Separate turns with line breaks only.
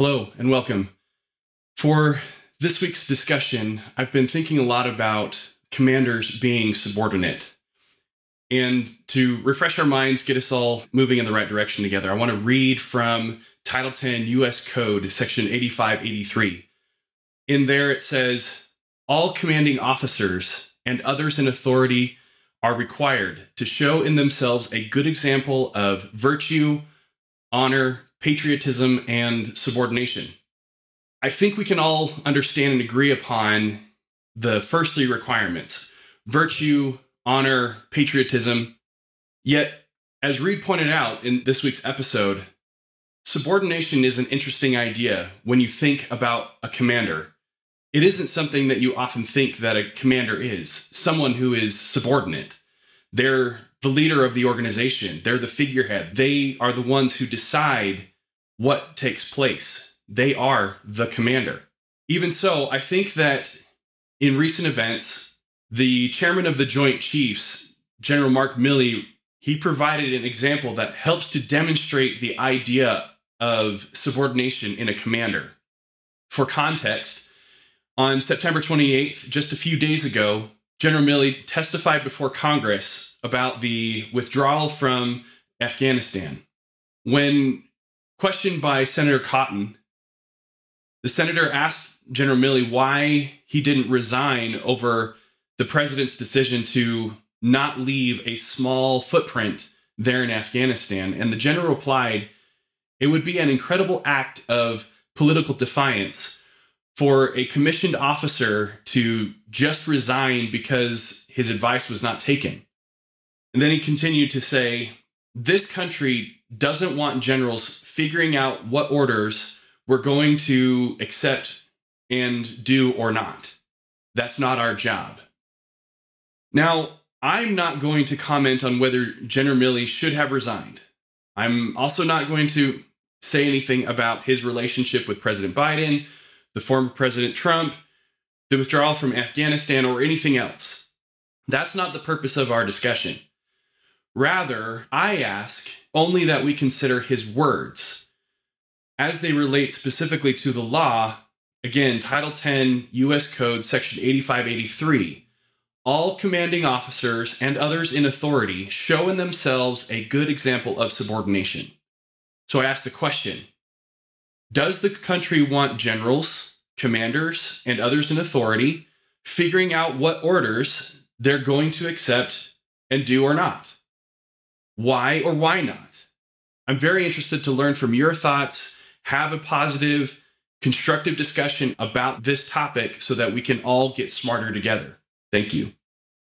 Hello and welcome. For this week's discussion, I've been thinking a lot about commanders being subordinate. And to refresh our minds, get us all moving in the right direction together, I want to read from Title 10 US Code, Section 8583. In there, it says all commanding officers and others in authority are required to show in themselves a good example of virtue, honor, patriotism, and subordination. I think we can all understand and agree upon the first three requirements virtue, honor, patriotism. Yet, as Reed pointed out in this week's episode, subordination is an interesting idea when you think about a commander. It isn't something that you often think that a commander is someone who is subordinate. They're the leader of the organization, they're the figurehead, they are the ones who decide what takes place. They are the commander. Even so, I think that in recent events, the chairman of the Joint Chiefs, General Mark Milley, he provided an example that helps to demonstrate the idea of subordination in a commander. For context, on September 28th, just a few days ago, General Milley testified before Congress about the withdrawal from Afghanistan. When questioned by Senator Cotton, the senator asked General Milley why he didn't resign over the president's decision to not leave a small footprint there in Afghanistan. And the general replied, it would be an incredible act of political defiance for a commissioned officer to just resign because his advice was not taken. And then he continued to say, This country doesn't want generals figuring out what orders we're going to accept and do or not. That's not our job. Now, I'm not going to comment on whether General Milley should have resigned. I'm also not going to say anything about his relationship with President Biden, the former President Trump, the withdrawal from Afghanistan, or anything else. That's not the purpose of our discussion. Rather, I ask only that we consider his words as they relate specifically to the law. Again, Title 10 U.S. Code, Section 8583. All commanding officers and others in authority show in themselves a good example of subordination. So I ask the question Does the country want generals, commanders, and others in authority figuring out what orders they're going to accept and do or not? Why or why not? I'm very interested to learn from your thoughts, have a positive, constructive discussion about this topic so that we can all get smarter together. Thank you.